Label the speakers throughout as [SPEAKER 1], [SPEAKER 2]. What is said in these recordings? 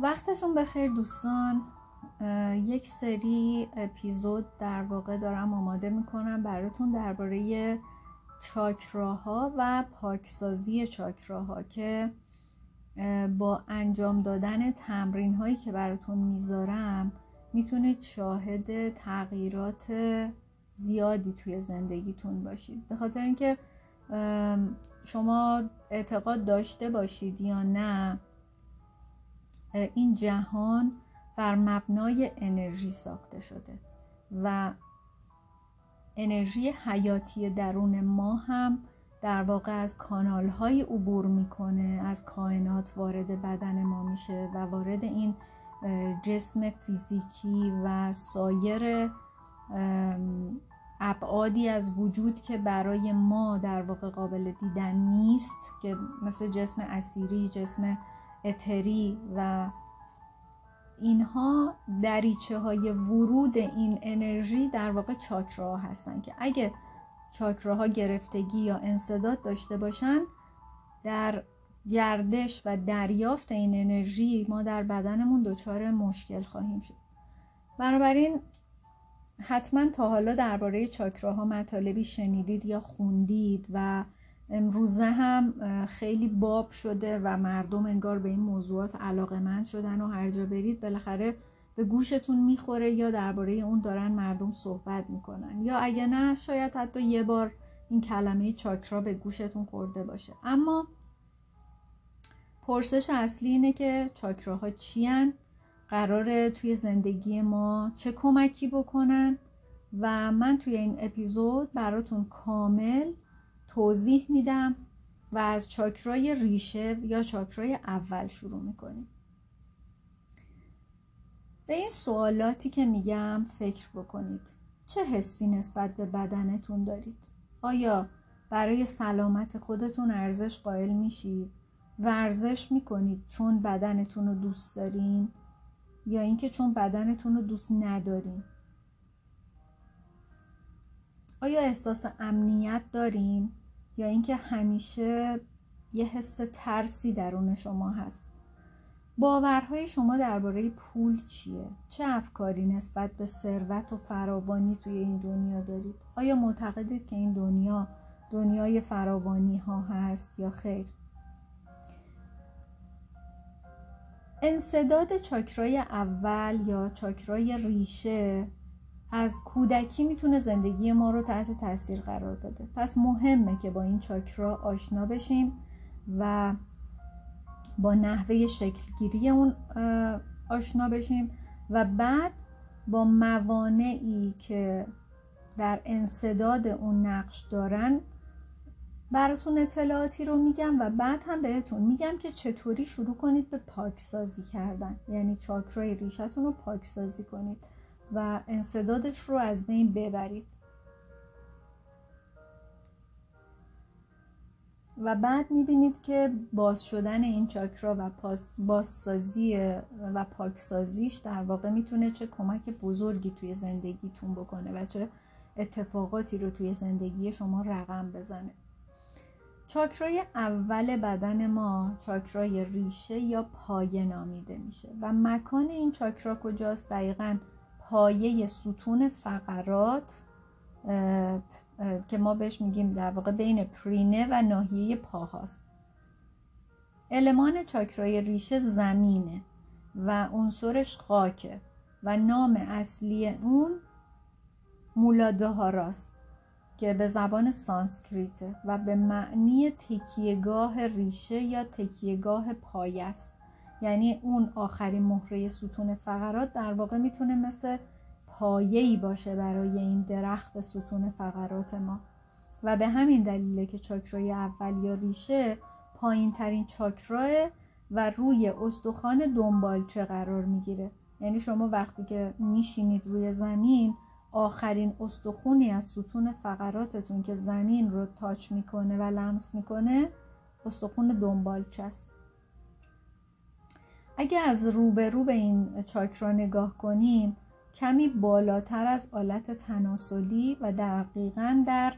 [SPEAKER 1] وقتتون بخیر دوستان. یک سری اپیزود در واقع دارم آماده می‌کنم براتون درباره چاکراها و پاکسازی چاکراها که با انجام دادن تمرین هایی که براتون می‌ذارم می‌تونید شاهد تغییرات زیادی توی زندگیتون باشید. به خاطر اینکه شما اعتقاد داشته باشید یا نه این جهان بر مبنای انرژی ساخته شده و انرژی حیاتی درون ما هم در واقع از کانال های عبور می‌کنه از کائنات وارد بدن ما میشه و وارد این جسم فیزیکی و سایر ابعادی از وجود که برای ما در واقع قابل دیدن نیست که مثل جسم اسیری جسم اتری و اینها دریچه های ورود این انرژی در واقع چاکراها هستن که اگه چاکراها گرفتگی یا انصداد داشته باشن در گردش و دریافت این انرژی ما در بدنمون دچار مشکل خواهیم شد. بنابراین حتما تا حالا درباره چاکراها مطالبی شنیدید یا خوندید و امروزه هم خیلی باب شده و مردم انگار به این موضوعات علاقه من شدن و هر جا برید بالاخره به گوشتون می‌خوره یا درباره اون دارن مردم صحبت می‌کنن. یا اگه نه شاید حتی یه بار این کلمه چاکرا به گوشتون خورده باشه. اما پرسش اصلی اینه که چاکراها چیان؟ قراره توی زندگی ما چه کمکی بکنن؟ و من توی این اپیزود براتون کامل توضیح میدم و از چاکرای ریشه یا چاکرای اول شروع می‌کنیم. به این سوالاتی که میگم فکر بکنید. چه حسی نسبت به بدنتون دارید؟ آیا برای سلامت خودتون ارزش قائل میشید ورزش می‌کنید چون بدنتون رو دوست دارین یا اینکه چون بدنتون رو دوست ندارین؟ آیا احساس امنیت دارین؟ یا اینکه همیشه یه حس ترسی درون شما هست باورهای شما درباره پول چیه؟ چه افکاری نسبت به ثروت و فراوانی توی این دنیا دارید؟ آیا معتقدید که این دنیا دنیای فراوانی ها هست یا خیر؟ انصداد چاکرای اول یا چاکرای ریشه از کودکی می‌تونه زندگی ما رو تحت تاثیر قرار بده. پس مهمه که با این چاکرا آشنا بشیم و با نحوه شکلگیری اون آشنا بشیم و بعد با موانعی که در انصداد اون نقش دارن براتون اطلاعاتی رو میگم و بعد هم بهتون میگم که چطوری شروع کنید به پاکسازی کردن. یعنی چاکرای ریشتون رو پاکسازی کنید. و انصدادش رو از بین ببرید. و بعد می‌بینید که باز شدن این چاکرا و بازسازی و پاکسازیش در واقع می‌تونه چه کمک بزرگی توی زندگیتون بکنه و چه اتفاقاتی رو توی زندگی شما رقم بزنه. چاکرای اول بدن ما چاکرای ریشه یا پایه نامیده میشه و مکان این چاکرا کجاست؟ دقیقا پایه ستون فقرات که ما بهش میگیم در واقع بین پرینه و ناحیه پاهاست. المان چاکرای ریشه زمینه و عنصرش خاکه و نام اصلی اون مولادهاراست که به زبان سانسکریته و به معنی تکیهگاه ریشه یا تکیهگاه پایه است. یعنی اون آخرین مهره ستون فقرات در واقع می‌تونه مثل پایه‌ای باشه برای این درخت ستون فقرات ما. و به همین دلیله که چاکرای اول یا ریشه پایین ترین چاکراه و روی استخوان دنبالچه قرار می‌گیره. یعنی شما وقتی که میشینید روی زمین آخرین استخونی از ستون فقراتتون که زمین رو تاچ می‌کنه و لمس می‌کنه استخون دنبالچه است. اگه از رو به رو به این چاکرا نگاه کنیم کمی بالاتر از آلت تناسلی و دقیقا در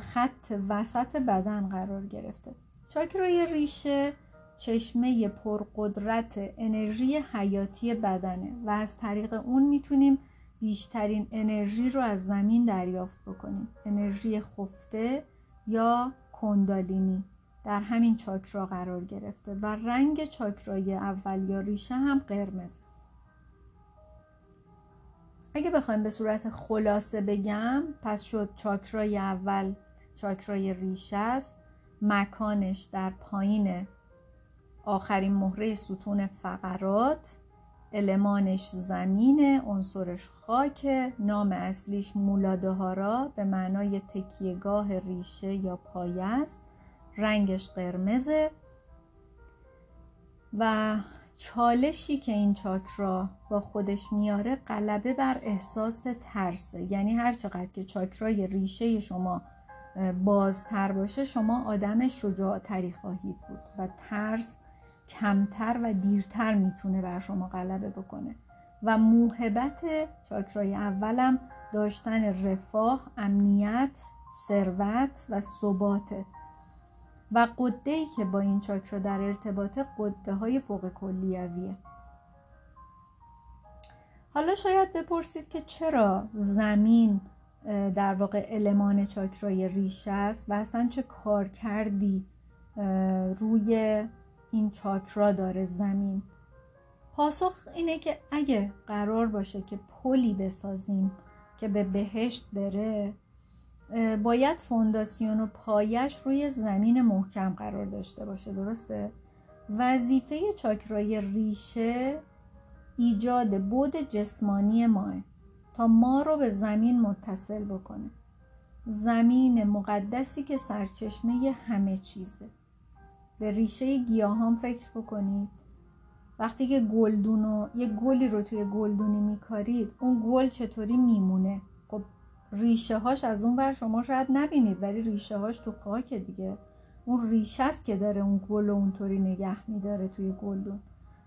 [SPEAKER 1] خط وسط بدن قرار گرفته. چاکرای ریشه چشمه پرقدرت انرژی حیاتی بدنه و از طریق اون می‌تونیم بیشترین انرژی رو از زمین دریافت بکنیم. انرژی خفته یا کندالینی. در همین چاکرا قرار گرفته و رنگ چاکرای اول یا ریشه هم قرمز. اگه بخوایم به صورت خلاصه بگم پس شد چاکرای اول چاکرای ریشه است مکانش در پایین آخرین مهره ستون فقرات المانش زمین عنصرش خاک نام اصلیش مولادهارا به معنای تکیهگاه ریشه یا پایه است. رنگش قرمزه. و چالشی که این چاکرا با خودش میاره غلبه بر احساس ترسه. یعنی هر چقدر که چاکرای ریشه شما بازتر باشه شما آدم شجاعتری خواهید بود و ترس کمتر و دیرتر می‌تونه بر شما غلبه بکنه. و موهبت چاکرای اولم داشتن رفاه، امنیت، ثروت و ثباته و قده که با این چاکرا در ارتباط قده های فوق کلیویه. حالا شاید بپرسید که چرا زمین در واقع المان چاکرای ریشه است و اصلا چه کار کردی روی این چاکرا داره زمین؟ پاسخ اینه که اگه قرار باشه که پلی بسازیم که به بهشت بره باید فونداسیون و پایش روی زمین محکم قرار داشته باشه درسته؟ وظیفه چاکرای ریشه ایجاد بود جسمانی ماه تا ما رو به زمین متصل بکنه. زمین مقدسی که سرچشمه همه چیزه. به ریشه گیاهان فکر بکنید. وقتی که گلدون و یه گلی رو توی گلدونی میکارید اون گل چطوری میمونه؟ ریشه هاش از اون ور شما شاید نبینید ولی ریشه هاش تو خاک دیگه. اون ریشه است که داره اون گل و اونطوری نگه میداره توی گلدون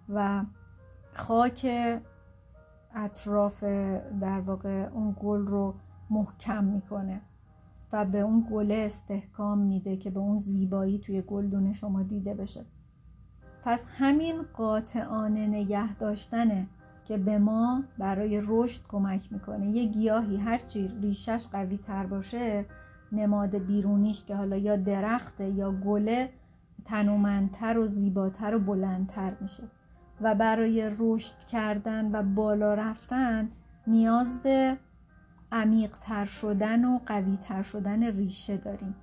[SPEAKER 1] و خاک اطراف در واقع اون گل رو محکم می‌کنه و به اون گله استحکام میده که به اون زیبایی توی گلدون شما دیده بشه. پس همین قاطعانه نگه داشتنه که به ما برای رشد کمک می‌کنه. یه گیاهی هرچی ریشش قوی تر باشه نماد بیرونیش که حالا یا درخته یا گله تنومندتر و زیباتر و بلندتر میشه. و برای رشد کردن و بالا رفتن نیاز به عمیقتر شدن و قویتر شدن ریشه داریم.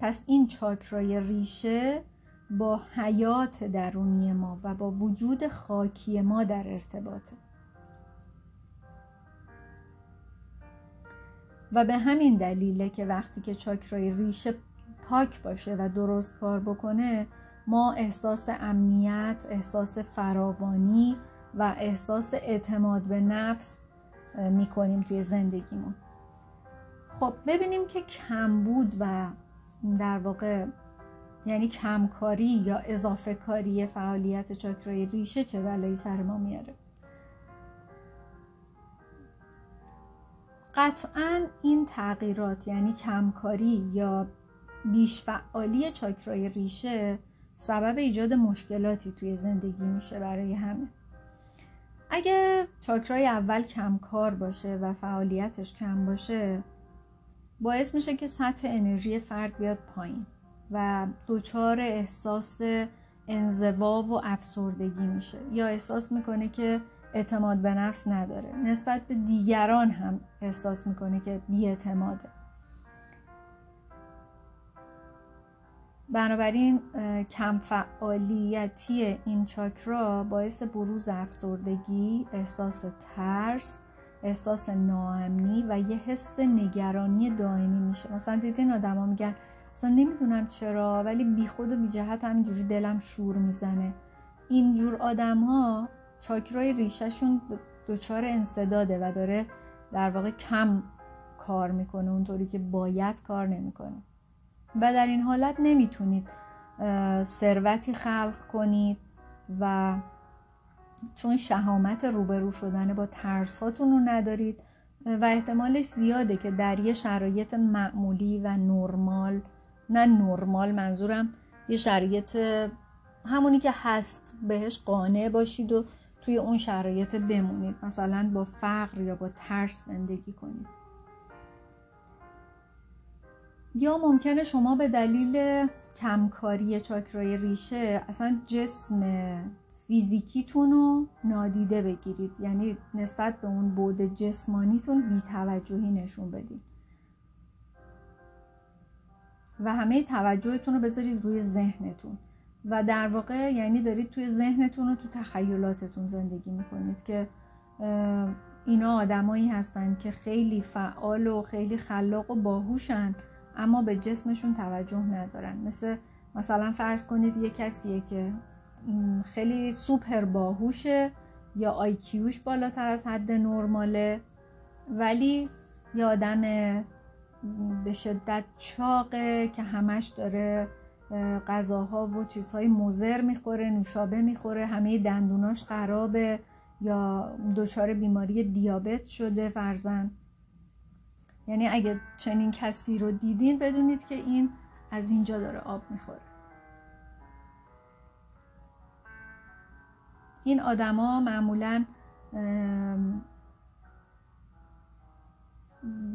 [SPEAKER 1] پس این چاکرای ریشه با حیات درونی ما و با وجود خاکی ما در ارتباطه. و به همین دلیله که وقتی که چاکرای ریشه پاک باشه و درست کار بکنه ما احساس امنیت، احساس فراوانی و احساس اعتماد به نفس می‌کنیم توی زندگیمون. خب ببینیم که کمبود و در واقع یعنی کمکاری یا اضافه کاری فعالیت چاکرای ریشه چه بلایی سر ما میاره. قطعا این تغییرات یعنی کمکاری یا بیش فعالی چاکرای ریشه سبب ایجاد مشکلاتی توی زندگی میشه برای همه. اگه چاکرای اول کمکار باشه و فعالیتش کم باشه باعث میشه که سطح انرژی فرد بیاد پایین. و دچار احساس انزوا و افسردگی میشه. یا احساس می‌کنه که اعتماد به نفس نداره. نسبت به دیگران هم احساس می‌کنه که بیاعتماده. بنابراین کم فعالیتی این چاکرا باعث بروز افسردگی، احساس ترس، احساس ناامنی و یه حس نگرانی دائمی میشه. مثلا دیدین آدما میگن اصلا نمی‌دونم چرا ولی بیخود و بی جهت همینجوری دلم شور می‌زنه. اینجور آدم ها چاکرای ریشهشون دچار انصداده و داره در واقع کم کار می‌کنه اونطوری که باید کار نمی‌کنه. و در این حالت نمی‌تونید ثروتی خلق کنید و چون شهامت روبرو شدن با ترساتون رو ندارید و احتمالش زیاده که در یه شرایط معمولی و نرمال نه نرمال منظورم یه شرایط همونی که هست بهش قانع باشید و توی اون شرایط بمونید. مثلا با فقر یا با ترس زندگی کنید. یا ممکنه شما به دلیل کمکاری چاکرای ریشه اصلا جسم فیزیکیتون رو نادیده بگیرید. یعنی نسبت به اون بود جسمانیتون بیتوجهی نشون بدید. و همه توجهتون رو بذارید روی ذهنتون. و در واقع یعنی دارید توی ذهنتون و تو تخیلاتتون زندگی می‌کنید که اینا آدمایی هستن که خیلی فعال و خیلی خلاق و باهوشن اما به جسمشون توجه ندارن. مثل مثلا فرض کنید یه کسیه که خیلی سوپر باهوشه یا آیکیوش بالاتر از حد نرماله ولی یه آدم به شدت چاقه که همش داره غذاها و چیزهای مزر می‌خوره نوشابه می‌خوره همه دندوناش خرابه یا دچار بیماری دیابت شده فرزن یعنی اگه چنین کسی رو دیدین بدونید که این از اینجا داره آب می‌خوره. این آدما معمولا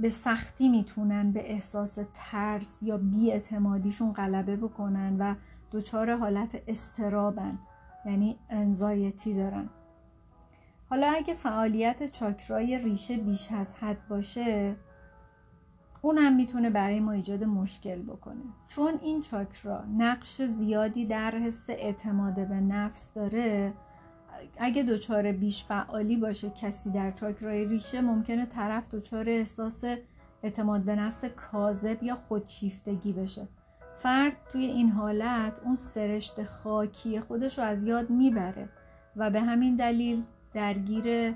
[SPEAKER 1] به سختی می‌تونن به احساس ترس یا بیاعتمادیشون غلبه بکنن و دچار حالت استرابن یعنی انزایتی دارن. حالا اگه فعالیت چاکرای ریشه بیش از حد باشه اونم می‌تونه برای ما ایجاد مشکل بکنه. چون این چاکرا نقش زیادی در حس اعتماد به نفس داره اگه دچار بیش فعالی باشه کسی در چاکرای ریشه ممکنه طرف دچار احساس اعتماد به نفس کاذب یا خودشیفتگی بشه. فرد توی این حالت اون سرشت خاکی خودش رو از یاد می‌بره و به همین دلیل درگیر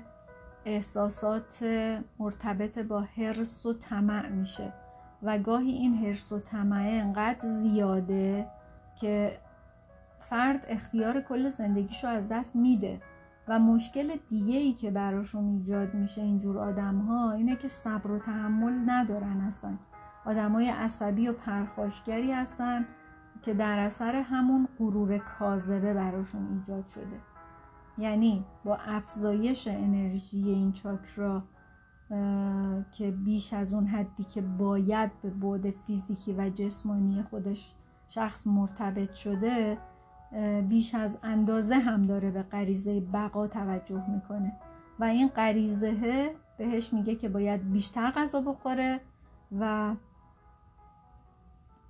[SPEAKER 1] احساسات مرتبط با حرس و طمع میشه. و گاهی این حرس و طمع انقدر زیاده که فرد اختیار کل زندگیشو از دست میده و مشکل دیگه ای که براشون ایجاد میشه اینجور آدم ها اینه که صبر و تحمل ندارن اصلا. آدم های عصبی و پرخاشگری هستن که در اثر همون غرور کاذبه براشون ایجاد شده. یعنی با افزایش انرژی این چاکرا که بیش از اون حدی که باید به بود فیزیکی و جسمانی خودش شخص مرتبط شده بیش از اندازه هم داره به غریزه بقا توجه می‌کنه. و این غریزه بهش میگه که باید بیشتر غذا بخوره و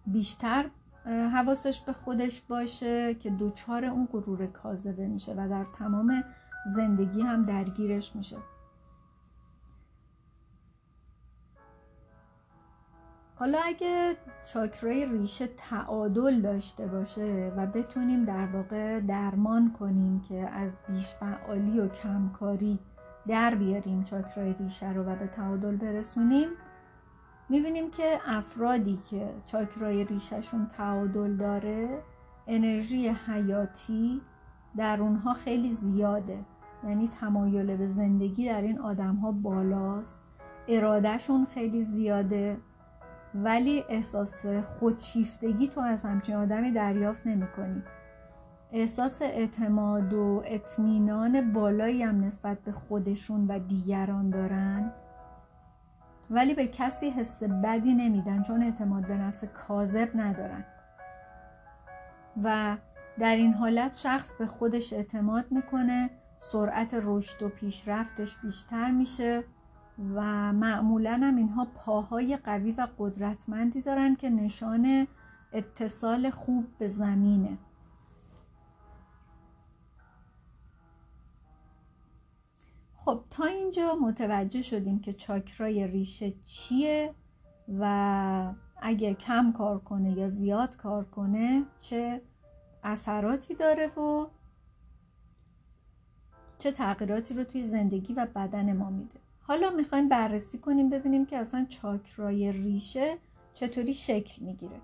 [SPEAKER 1] بیشتر حواسش به خودش باشه که دوچار اون غرور کاذبه میشه و در تمام زندگی هم درگیرش میشه. حالا اگه چاکرای ریشه تعادل داشته باشه و بتونیم در واقع درمان کنیم که از بیشفعالی و کمکاری در بیاریم چاکرای ریشه رو و به تعادل برسونیم می‌بینیم که افرادی که چاکرای ریشهشون تعادل داره انرژی حیاتی در اونها خیلی زیاده. یعنی تمایل به زندگی در این آدم ها بالاست ارادهشون خیلی زیاده. ولی احساس خودشیفتگی تو از همچین آدمی دریافت نمی کنی. احساس اعتماد و اطمینان بالایی هم نسبت به خودشون و دیگران دارن. ولی به کسی حس بدی نمیدن چون اعتماد به نفس کاذب ندارن. و در این حالت شخص به خودش اعتماد می‌کنه سرعت رشد و پیشرفتش بیشتر میشه. و معمولا هم اینها پاهای قوی و قدرتمندی دارن که نشان اتصال خوب به زمینه. خب تا اینجا متوجه شدیم که چاکرای ریشه چیه و اگه کم کار کنه یا زیاد کار کنه چه اثراتی داره و چه تغییراتی رو توی زندگی و بدن ما میده. حالا می‌خوایم بررسی کنیم ببینیم که اصلا چاکرای ریشه چطوری شکل می‌گیره.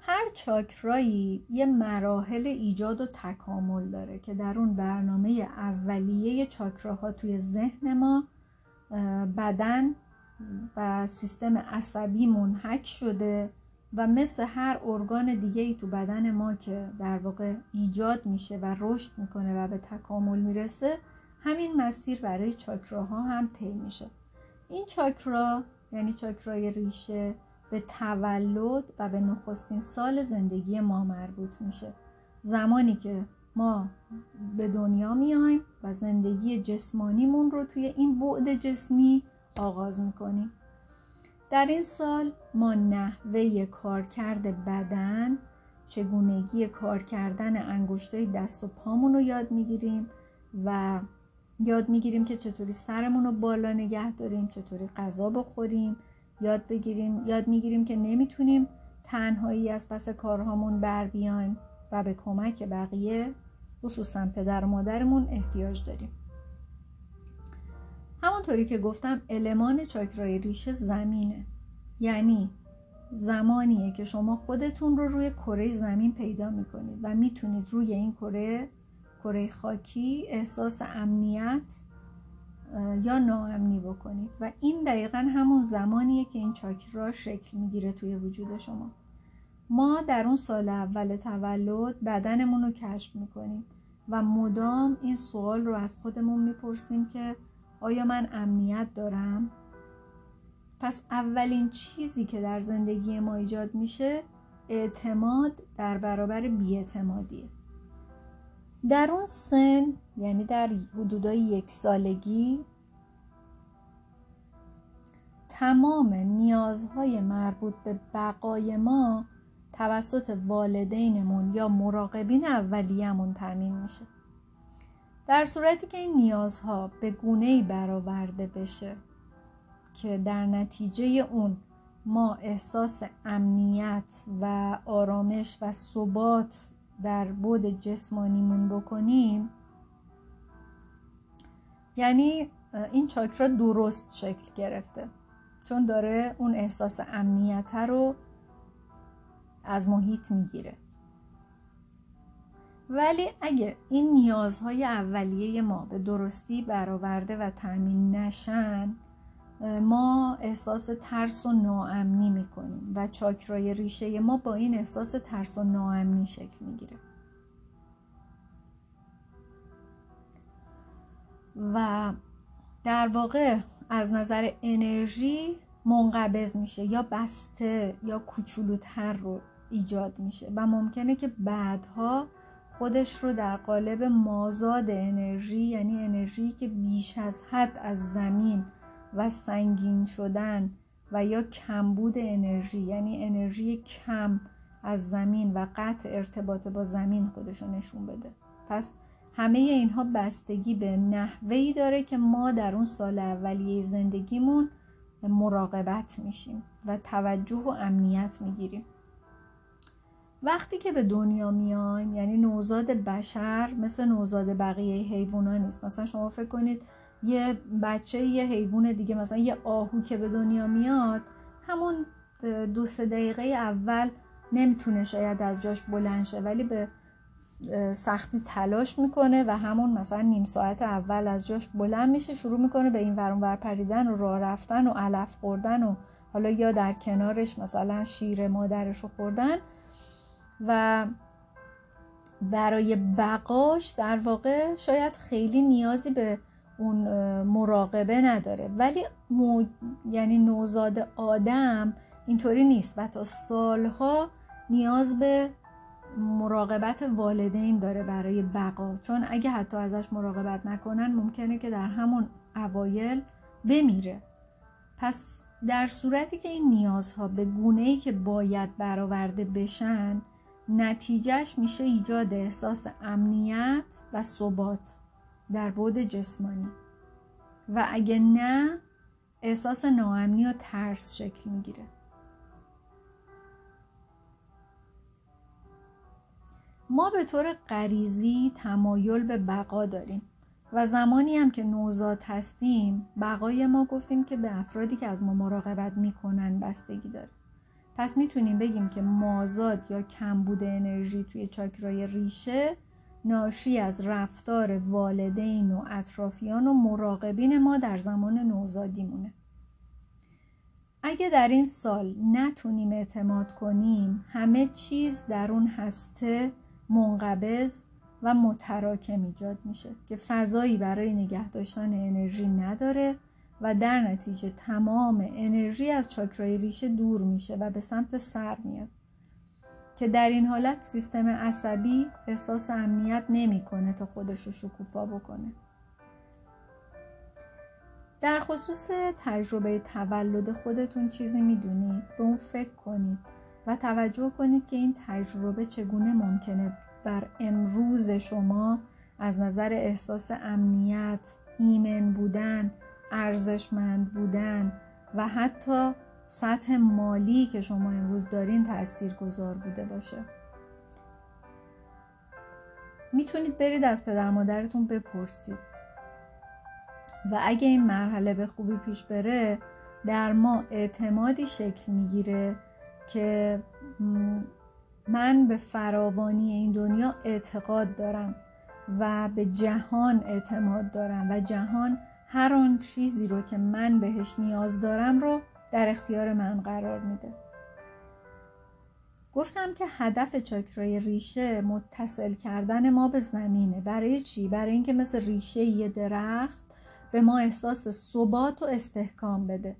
[SPEAKER 1] هر چاکرایی یه مراحل ایجاد و تکامل داره که در اون برنامه اولیه چاکراها توی ذهن ما بدن و سیستم عصبی منحک شده و مثل هر ارگان دیگه ای تو بدن ما که در واقع ایجاد میشه و رشد می‌کنه و به تکامل می‌رسه همین مسیر برای چاکراها هم طی میشه. این چاکرا یعنی چاکرای ریشه به تولد و به نخستین سال زندگی ما مربوط میشه. زمانی که ما به دنیا میایم و زندگی جسمانیمون رو توی این بعد جسمی آغاز می‌کنیم. در این سال ما نحوه کارکرد بدن چگونگی کار کردن انگشتای دست و پامون رو یاد می‌گیریم و یاد می‌گیریم که چطوری سرمون رو بالا نگه داریم چطوری غذا بخوریم. یاد بگیریم یاد می‌گیریم که نمی‌تونیم تنهایی از پس کارهامون بر بیایم و به کمک بقیه خصوصا پدر و مادرمون احتیاج داریم. همونطوری که گفتم المان چاکرای ریشه زمینه. یعنی زمانیه که شما خودتون رو روی کره زمین پیدا می‌کنید و می‌تونید روی این کره کره خاکی احساس امنیت یا ناامنی بکنید. و این دقیقا همون زمانیه که این چاکرا شکل می‌گیره توی وجود شما. ما در اون سال اول تولد بدنمون رو کشف می‌کنیم و مدام این سوال رو از خودمون می‌پرسیم که آیا من امنیت دارم؟ پس اولین چیزی که در زندگی ما ایجاد میشه اعتماد در برابر بیاعتمادیه. در اون سن یعنی در حدودای یک سالگی تمام نیازهای مربوط به بقای ما توسط والدینمون یا مراقبین اولیه‌مون تامین میشه. در صورتی که این نیازها به گونه برآورده بشه که در نتیجه اون ما احساس امنیت و آرامش و ثبات در بود جسمانیمون بکنیم. یعنی این چاکرا درست شکل گرفته. چون داره اون احساس امنیت رو از محیط می‌گیره. ولی اگه این نیازهای اولیه ما به درستی برآورده و تأمین نشن ما احساس ترس و ناامنی می‌کنیم و چاکرای ریشه ما با این احساس ترس و ناامنی شکل می‌گیره. و در واقع از نظر انرژی منقبض میشه یا بسته یا کوچولوتر رو ایجاد میشه و ممکنه که بعدها خودش رو در قالب مازاد انرژی یعنی انرژی که بیش از حد از زمین و سنگین شدن و یا کمبود انرژی یعنی انرژی کم از زمین و قطع ارتباط با زمین خودش رو نشون بده. پس همه اینها بستگی به نحوهی داره که ما در اون سال اولیه زندگیمون مراقبت میشیم و توجه و امنیت می‌گیریم. وقتی که به دنیا میایم یعنی نوزاد بشر مثل نوزاد بقیه حیوونا نیست. مثلا شما فکر کنید یه بچه یه حیوان دیگه مثلا یه آهو که به دنیا میاد همون دو سه دقیقه اول نمی‌تونه شاید از جاش بلند شه ولی به سختی تلاش می‌کنه و همون مثلا نیم ساعت اول از جاش بلند میشه شروع می‌کنه به این ورون ور پریدن و راه رفتن و علف خوردن و حالا یا در کنارش مثلا شیر مادرش رو خوردن و برای بقاش در واقع شاید خیلی نیازی به اون مراقبه نداره. ولی مو... یعنی نوزاد آدم اینطوری نیست و تا سالها نیاز به مراقبت والدین داره برای بقا. چون اگه حتی ازش مراقبت نکنن ممکنه که در همون اوایل بمیره. پس در صورتی که این نیازها به گونه ای که باید برآورده بشن نتیجهش میشه ایجاد احساس امنیت و ثبات. در بود جسمانی. و اگه نه احساس ناامنی و ترس شکل می‌گیره. ما به طور غریزی تمایل به بقا داریم و زمانی هم که نوزاد هستیم بقای ما گفتیم که به افرادی که از ما مراقبت می‌کنن بستگی داره. پس می‌تونیم بگیم که مازاد یا کمبود انرژی توی چاکرای ریشه ناشی از رفتار والدین و اطرافیان و مراقبین ما در زمان نوزادیمونه اگه در این سال نتونیم اعتماد کنیم همه چیز در اون هسته منقبض و متراکم ایجاد میشه که فضایی برای نگه داشتن انرژی نداره و در نتیجه تمام انرژی از چاکرای ریشه دور میشه و به سمت سر میاد. که در این حالت سیستم عصبی احساس امنیت نمی‌کنه تا خودش رو شکوفا بکنه. در خصوص تجربه تولد خودتون چیزی می‌دونید به اون فکر کنید و توجه کنید که این تجربه چگونه ممکنه بر امروز شما از نظر احساس امنیت، ایمن بودن، ارزشمند بودن و حتی سطح مالی که شما امروز دارین تأثیر گذار بوده باشه. می‌تونید برید از پدر مادرتون بپرسید. و اگه این مرحله به خوبی پیش بره در ما اعتمادی شکل می‌گیره که من به فراوانی این دنیا اعتقاد دارم و به جهان اعتماد دارم و جهان هر آن چیزی رو که من بهش نیاز دارم رو در اختیار من قرار میده گفتم که هدف چاکرای ریشه متصل کردن ما به زمینه برای چی؟ برای اینکه مثل ریشه یه درخت به ما احساس ثبات و استحکام بده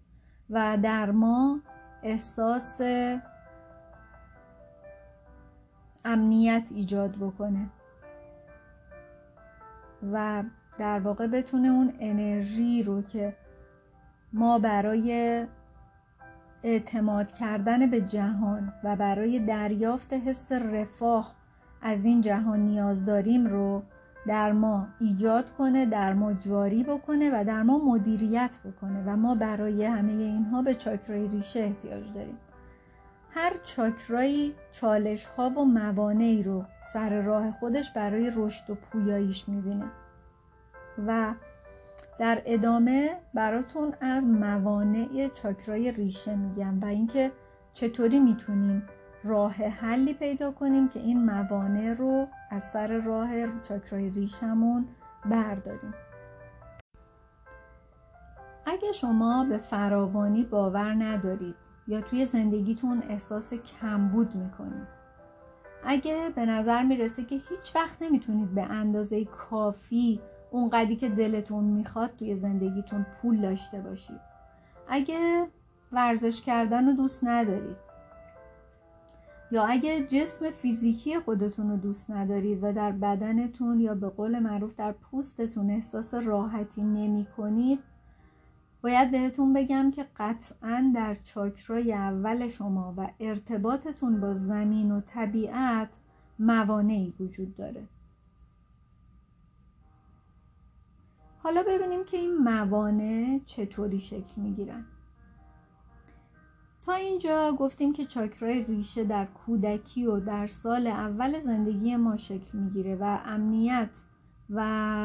[SPEAKER 1] و در ما احساس امنیت ایجاد بکنه و در واقع بتونه اون انرژی رو که ما برای اعتماد کردن به جهان و برای دریافت حس رفاه از این جهان نیاز داریم رو در ما ایجاد کنه در ما جاری بکنه و در ما مدیریت بکنه و ما برای همه اینها به چاکرای ریشه احتیاج داریم. هر چاکرایی چالش ها و موانعی رو سر راه خودش برای رشد و پویاییش می‌بینه و در ادامه براتون از موانع چاکرای ریشه میگم و اینکه چطوری می‌تونیم راه حلی پیدا کنیم که این موانع رو از سر راه چاکرای ریشمون برداریم. اگه شما به فراوانی باور ندارید یا توی زندگیتون احساس کمبود می‌کنید اگه به نظر می‌رسه که هیچ وقت نمی‌تونید به اندازه کافی اونقدی که دلتون می‌خواد توی زندگیتون پول داشته باشید. اگه ورزش کردن رو دوست ندارید. یا اگه جسم فیزیکی خودتون رو دوست ندارید و در بدنتون یا به قول معروف در پوستتون احساس راحتی نمی کنید باید بهتون بگم که قطعا در چاکرای اول شما و ارتباطتون با زمین و طبیعت موانعی وجود داره. حالا ببینیم که این موانع چطوری شکل می‌گیرن. تا اینجا گفتیم که چاکرای ریشه در کودکی و در سال اول زندگی ما شکل می‌گیره و امنیت و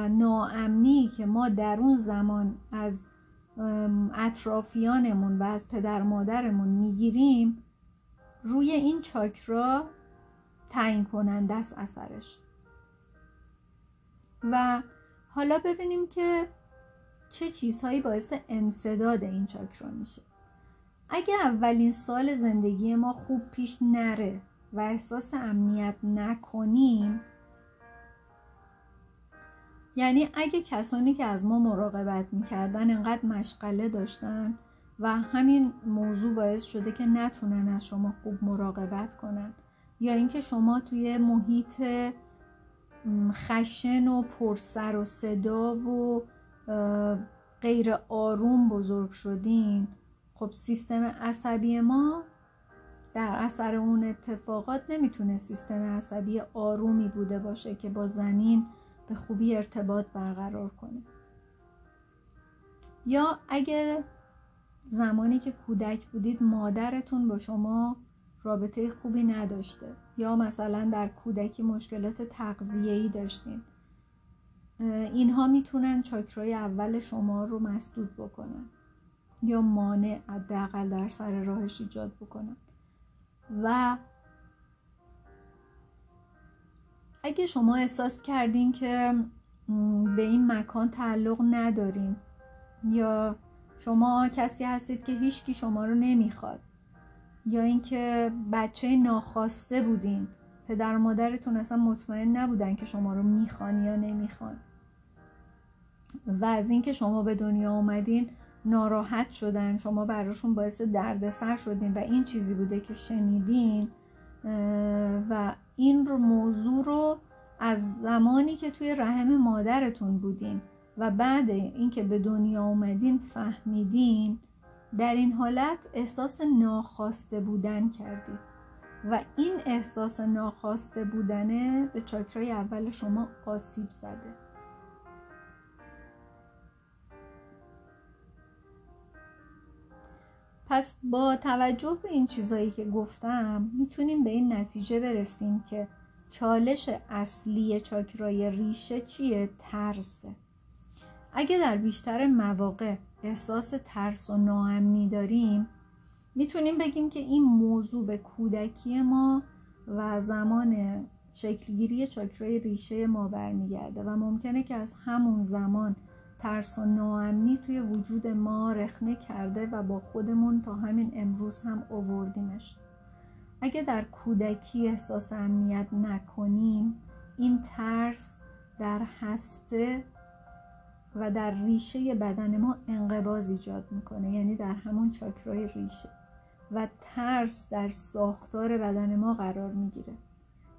[SPEAKER 1] ناامنی که ما در اون زمان از اطرافیانمون و از پدر مادرمون می‌گیریم روی این چاکرا تعیین کننده است اثرش. و حالا ببینیم که چه چیزهایی باعث انصداد این چاکرا میشه. اگه اولین سال زندگی ما خوب پیش نره و احساس امنیت نکنیم یعنی اگه کسانی که از ما مراقبت می‌کردن انقدر مشغله داشتن و همین موضوع باعث شده که نتونن از شما خوب مراقبت کنن یا اینکه شما توی محیط خشن و پرسر و صدا و غیر آروم بزرگ شدین. خب سیستم عصبی ما در اثر اون اتفاقات نمی‌تونه سیستم عصبی آرومی بوده باشه که با زمین به خوبی ارتباط برقرار کنه. یا اگه زمانی که کودک بودید مادرتون با شما رابطه خوبی نداشته. یا مثلا در کودکی مشکلات تغذیه‌ای داشتین. اینها می‌تونن چاکرای اول شما رو مسدود بکنن یا مانع حداقل در سر راهش ایجاد بکنن. و اگه شما احساس کردین که به این مکان تعلق ندارین یا شما کسی هستید که هیچکی شما رو نمی‌خواد یا اینکه بچه ناخواسته بودین. پدر و مادرتون اصلا مطمئن نبودن که شما رو می‌خوان یا نمی‌خوان. و از اینکه شما به دنیا آمدین ناراحت شدن. شما براشون باعث دردسر شدین و این چیزی بوده که شنیدین. و این رو موضوع رو از زمانی که توی رحم مادرتون بودین و بعد اینکه به دنیا اومدین فهمیدین در این حالت احساس ناخواسته بودن کردید. و این احساس ناخواسته بودنه به چاکرای اول شما آسیب زده. پس با توجه به این چیزایی که گفتم می‌تونیم به این نتیجه برسیم که چالش اصلی چاکرای ریشه چیه؟ ترسه اگه در بیشتر مواقع احساس ترس و ناامنی داریم می‌تونیم بگیم که این موضوع به کودکی ما و زمان شکلگیری چاکرای ریشه ما برمیگرده و ممکنه که از همون زمان ترس و ناامنی توی وجود ما رخنه کرده و با خودمون تا همین امروز هم اووردیمش اگه در کودکی احساس امنیت نکنیم این ترس در هسته و در ریشه بدن ما انقباز ایجاد می‌کنه یعنی در همون چاکرای ریشه. و ترس در ساختار بدن ما قرار می‌گیره.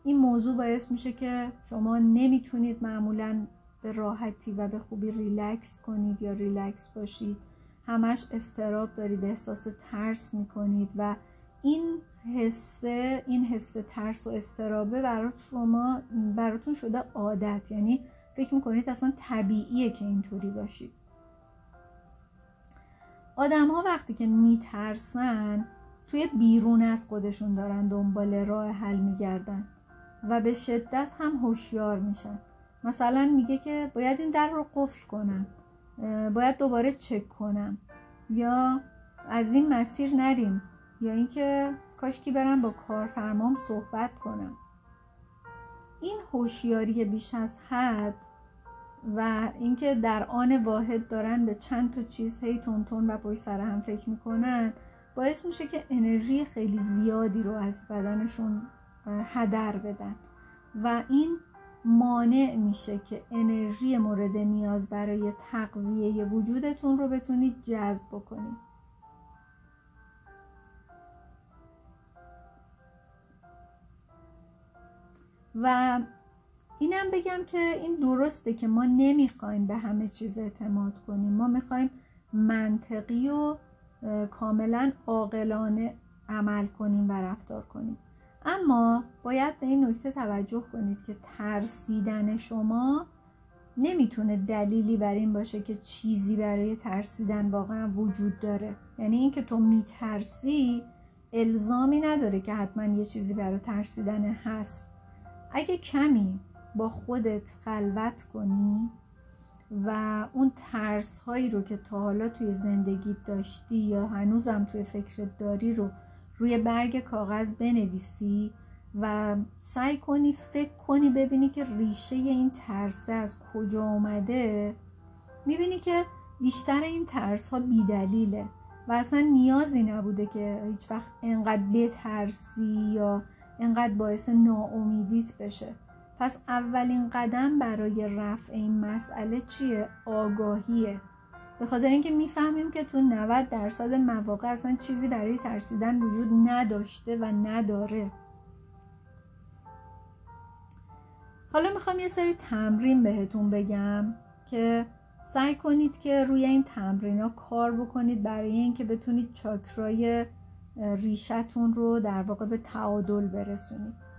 [SPEAKER 1] این موضوع باعث میشه که شما نمی‌تونید معمولا به راحتی و به خوبی ریلکس کنید یا ریلکس باشید. همش اضطراب دارید احساس ترس می‌کنید و این حسه این حس ترس و اضطرابه برات شما براتون شده عادت. یعنی فکر می‌کنید اصلا طبیعیه که اینطوری باشید آدم ها وقتی که میترسن توی بیرون از خودشون دارن دنبال راه حل میگردن و به شدت هم هوشیار میشن. مثلا میگه که باید این در رو قفل کنم باید دوباره چک کنم یا از این مسیر نریم یا اینکه کاشکی برم با کارفرمام صحبت کنم. این هوشیاری بیش از حد و اینکه در آن واحد دارن به چند تا چیز هی تون و پای سر هم فکر می‌کنن باعث میشه که انرژی خیلی زیادی رو از بدنشون هدر بدن. و این مانع میشه که انرژی مورد نیاز برای تغذیه وجودتون رو بتونید جذب بکنید. و اینم بگم که این درسته که ما نمی‌خوایم به همه چیز اعتماد کنیم. ما می‌خوایم منطقی و کاملا عاقلانه عمل کنیم و رفتار کنیم. اما باید به این نکته توجه کنید که ترسیدن شما نمی‌تونه دلیلی بر این باشه که چیزی برای ترسیدن واقعا وجود داره. یعنی اینکه تو میترسی الزامی نداره که حتما یه چیزی برای ترسیدن هست. اگه کمی با خودت خلوت کنی و اون ترس هایی رو که تا حالا توی زندگی داشتی یا هنوزم توی فکرت داری رو روی برگ کاغذ بنویسی و سعی کنی فکر کنی ببینی که ریشه این ترسه از کجا اومده. می‌بینی که بیشتر این ترس ها بیدلیله و اصلا نیازی نبوده که هیچ وقت انقدر بترسی یا انقدر باعث ناامیدیت بشه. پس اولین قدم برای رفع این مسئله چیه؟ آگاهیه. به خاطر اینکه می‌فهمیم که تو 90 درصد مواقع اصلا چیزی برای ترسیدن وجود نداشته و نداره. حالا می‌خوام یه سری تمرین بهتون بگم که سعی کنید که روی این تمرین ها کار بکنید برای اینکه بتونید چاکرای ریشتون رو در واقع به تعادل برسونید.